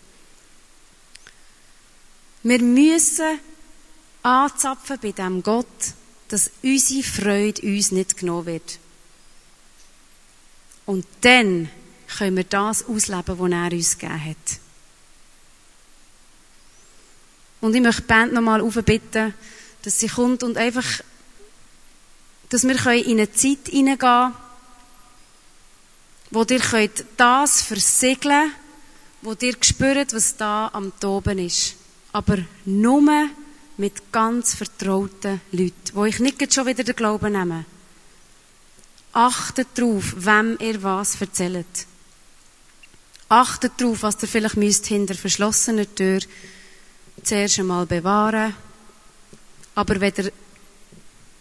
Speaker 1: Wir müssen anzapfen bei dem Gott, dass unsere Freude uns nicht genommen wird. Und dann können wir das ausleben, was er uns gegeben hat. Und ich möchte die Band nochmal aufbitten, dass sie kommt und einfach, dass wir in eine Zeit hineingehen wo ihr könnt das versiegeln wo ihr spürt, was da am Toben ist. Aber nur mit ganz vertrauten Leuten, wo ich nicht schon wieder den Glauben nehme. Achtet darauf, wem ihr was erzählt. Achtet darauf, was ihr vielleicht müsst hinter verschlossener Tür zuerst einmal bewahren. Aber wenn ihr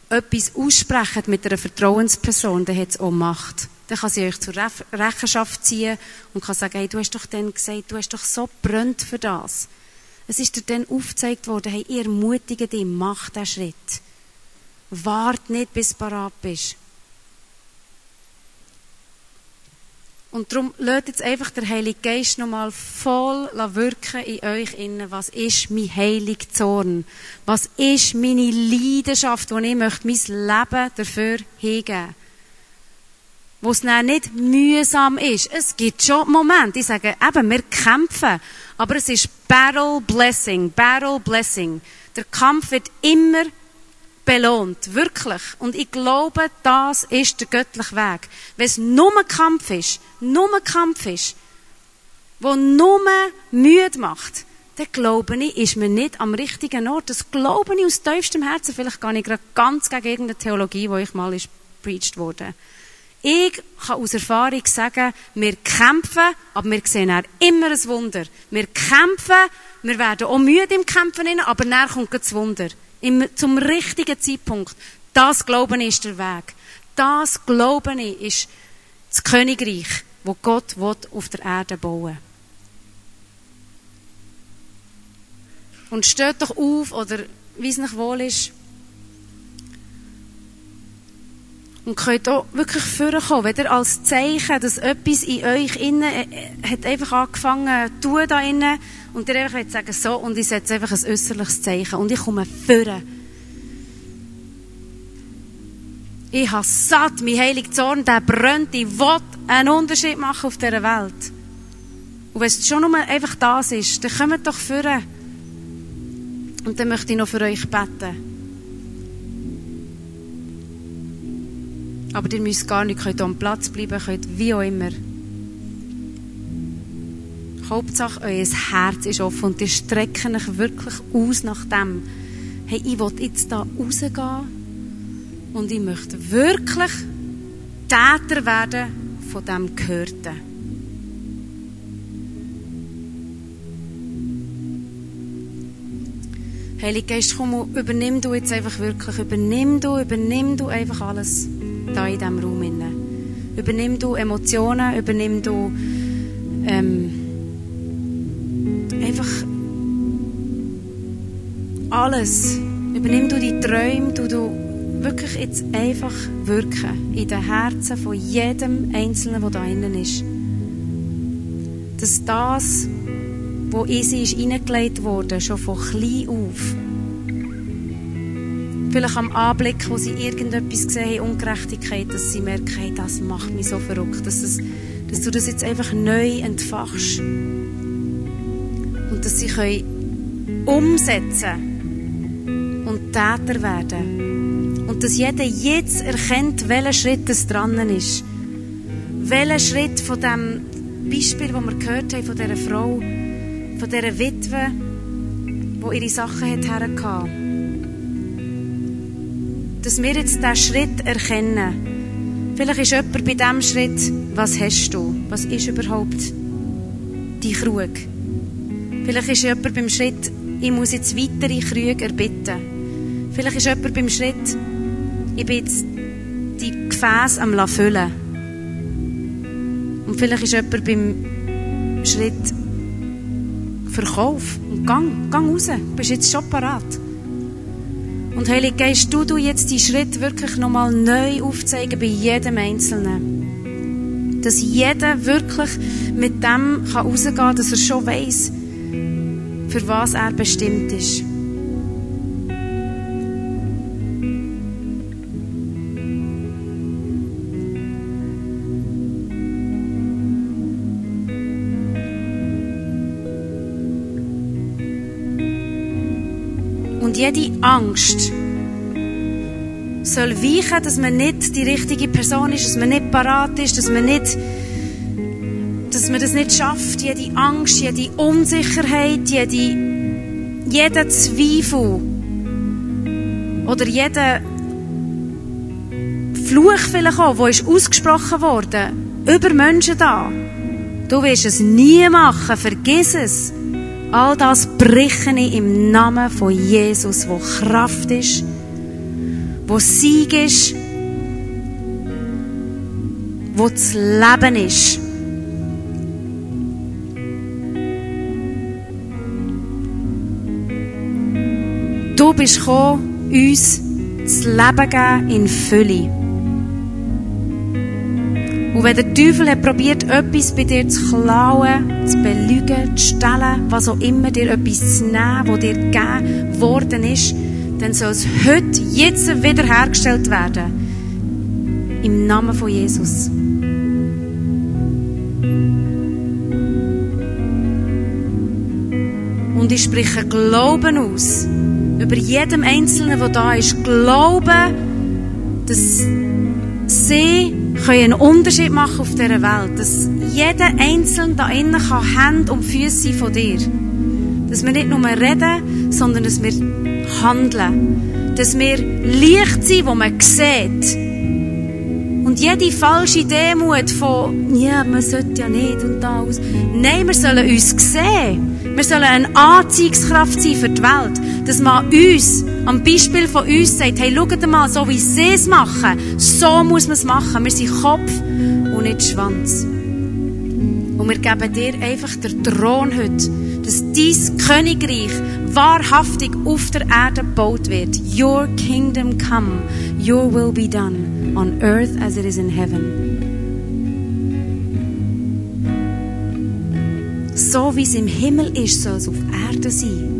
Speaker 1: etwas aussprecht mit einer Vertrauensperson, dann hat es auch Macht. Dann kann sie euch zur Rechenschaft ziehen und kann sagen, hey, du hast doch dann gesagt, du hast doch so brennt für das. Es ist dir dann aufgezeigt worden, hey, ihr ermutige dich, mach den Schritt. Wart nicht, bis du parat bist. Und darum lasst jetzt einfach der Heilige Geist nochmal voll wirken in euch innen. Was ist mein heiliger Zorn? Was ist meine Leidenschaft, die ich möchte mein Leben dafür hingeben? Wo es dann nicht mühsam ist. Es gibt schon Momente, ich sage, eben, wir kämpfen. Aber es ist Battle Blessing, Battle Blessing. Der Kampf wird immer belohnt. Wirklich. Und ich glaube, das ist der göttliche Weg. Wenn es nur ein Kampf ist, nur ein Kampf ist, wo nur müde macht, dann glaube ich, ist man nicht am richtigen Ort. Das glaube ich aus tiefstem Herzen. Vielleicht gar nicht gerade ganz gegen irgendeine Theologie, wo ich mal ist preached wurde. Ich kann aus Erfahrung sagen, wir kämpfen, aber wir sehen auch immer ein Wunder. Wir kämpfen, wir werden auch müde im Kämpfen, aber dann kommt das Wunder im, zum richtigen Zeitpunkt. Das Glauben ist der Weg. Das Glauben ist das Königreich, wo Gott auf der Erde bauen Und steht doch auf, oder wie es nicht wohl ist, und könnt auch wirklich vorkommen, wenn als Zeichen, dass etwas in euch innen äh, hat einfach angefangen zu tun da innen und ihr einfach sagen so und ich setze einfach ein äußerliches Zeichen und ich komme führen. Ich habe satt, mein heiliger Zorn, der brennt, ich will einen Unterschied machen auf dieser Welt. Und wenn es schon nur einfach das ist, dann kommt doch führen. Und dann möchte ich noch für euch beten. Aber ihr müsst gar nicht, könnt am Platz bleiben, könnt wie auch immer. Hauptsache, euer Herz ist offen und ihr streckt euch wirklich aus nach dem. Hey, ich will jetzt da rausgehen und ich möchte wirklich Täter werden von dem Gehörten. Heilige Geist, komm, übernimm du jetzt einfach wirklich, übernimm du, übernimm du einfach alles da in diesem Raum. Übernimm du Emotionen, übernimm du ähm, alles. Übernimm du die Träume, du, du wirklich jetzt einfach wirken in den Herzen von jedem Einzelnen, der da innen ist. Dass das, wo in sie ist hineingelegt wurde, schon von klein auf, vielleicht am Anblick, wo sie irgendetwas gesehen haben, Ungerechtigkeit, dass sie merken, hey, das macht mich so verrückt, dass, es, dass du das jetzt einfach neu entfachst. Und dass sie können umsetzen und Täter werden. Und dass jeder jetzt erkennt, welcher Schritt es dran ist. Welcher Schritt von dem Beispiel, das wir gehört haben, von dieser Frau, von dieser Witwe, die ihre Sachen hat hergehabt dass wir jetzt diesen Schritt erkennen. Vielleicht ist jemand bei diesem Schritt, was hast du? Was ist überhaupt dein Krug? Vielleicht ist jemand beim Schritt, ich muss jetzt weitere Krüge erbitten. Vielleicht ist jemand beim Schritt, ich bin jetzt die Gefäße am füllen. Und vielleicht ist jemand beim Schritt Verkauf. Und gang, gang raus. Du bist jetzt schon parat. Und Heilige Geist, du du jetzt die Schritt wirklich nochmal neu aufzeigen bei jedem Einzelnen. Dass jeder wirklich mit dem kann rausgehen kann, dass er schon weiß, für was er bestimmt ist. Jede Angst soll weichen, dass man nicht die richtige Person ist, dass man nicht parat ist, dass man nicht, dass man das nicht schafft. Jede Angst, jede Unsicherheit, jede, jeder Zweifel oder jeder Fluch vielleicht auch, der ist ausgesprochen worden über Menschen da. Du wirst es nie machen, vergiss es. All das breche ich im Namen von Jesus, wo Kraft ist, wo Sieg ist, wo das Leben ist. Du bist gekommen, uns das Leben geben in Fülle. Und wenn der Teufel hat probiert, etwas bei dir zu klauen, zu belügen, zu stellen, was auch immer, dir etwas zu nehmen, was dir gegeben worden ist, dann soll es heute, jetzt wiederhergestellt werden. Im Namen von Jesus. Und ich spreche Glauben aus. Über jedem Einzelnen, der da ist. Glauben, dass sie können einen Unterschied machen auf dieser Welt. Dass jeder Einzelne da innen kann Hände und Füße von dir. Dass wir nicht nur reden, sondern dass wir handeln. Dass wir Licht sind, wo man sieht. Und jede falsche Demut von, ja, man sollte ja nicht und da aus. Nein, wir sollen uns sehen. Wir sollen eine Anziehungskraft sein für die Welt. Dass man uns am Beispiel von uns sagt, hey, schaut mal, so wie sie es machen, so muss man es machen. Wir sind Kopf und nicht Schwanz. Und wir geben dir einfach den Thron heute, dass dein Königreich wahrhaftig auf der Erde gebaut wird. Your kingdom come, your will be done, on earth as it is in heaven. So wie es im Himmel ist, soll es auf Erde sein.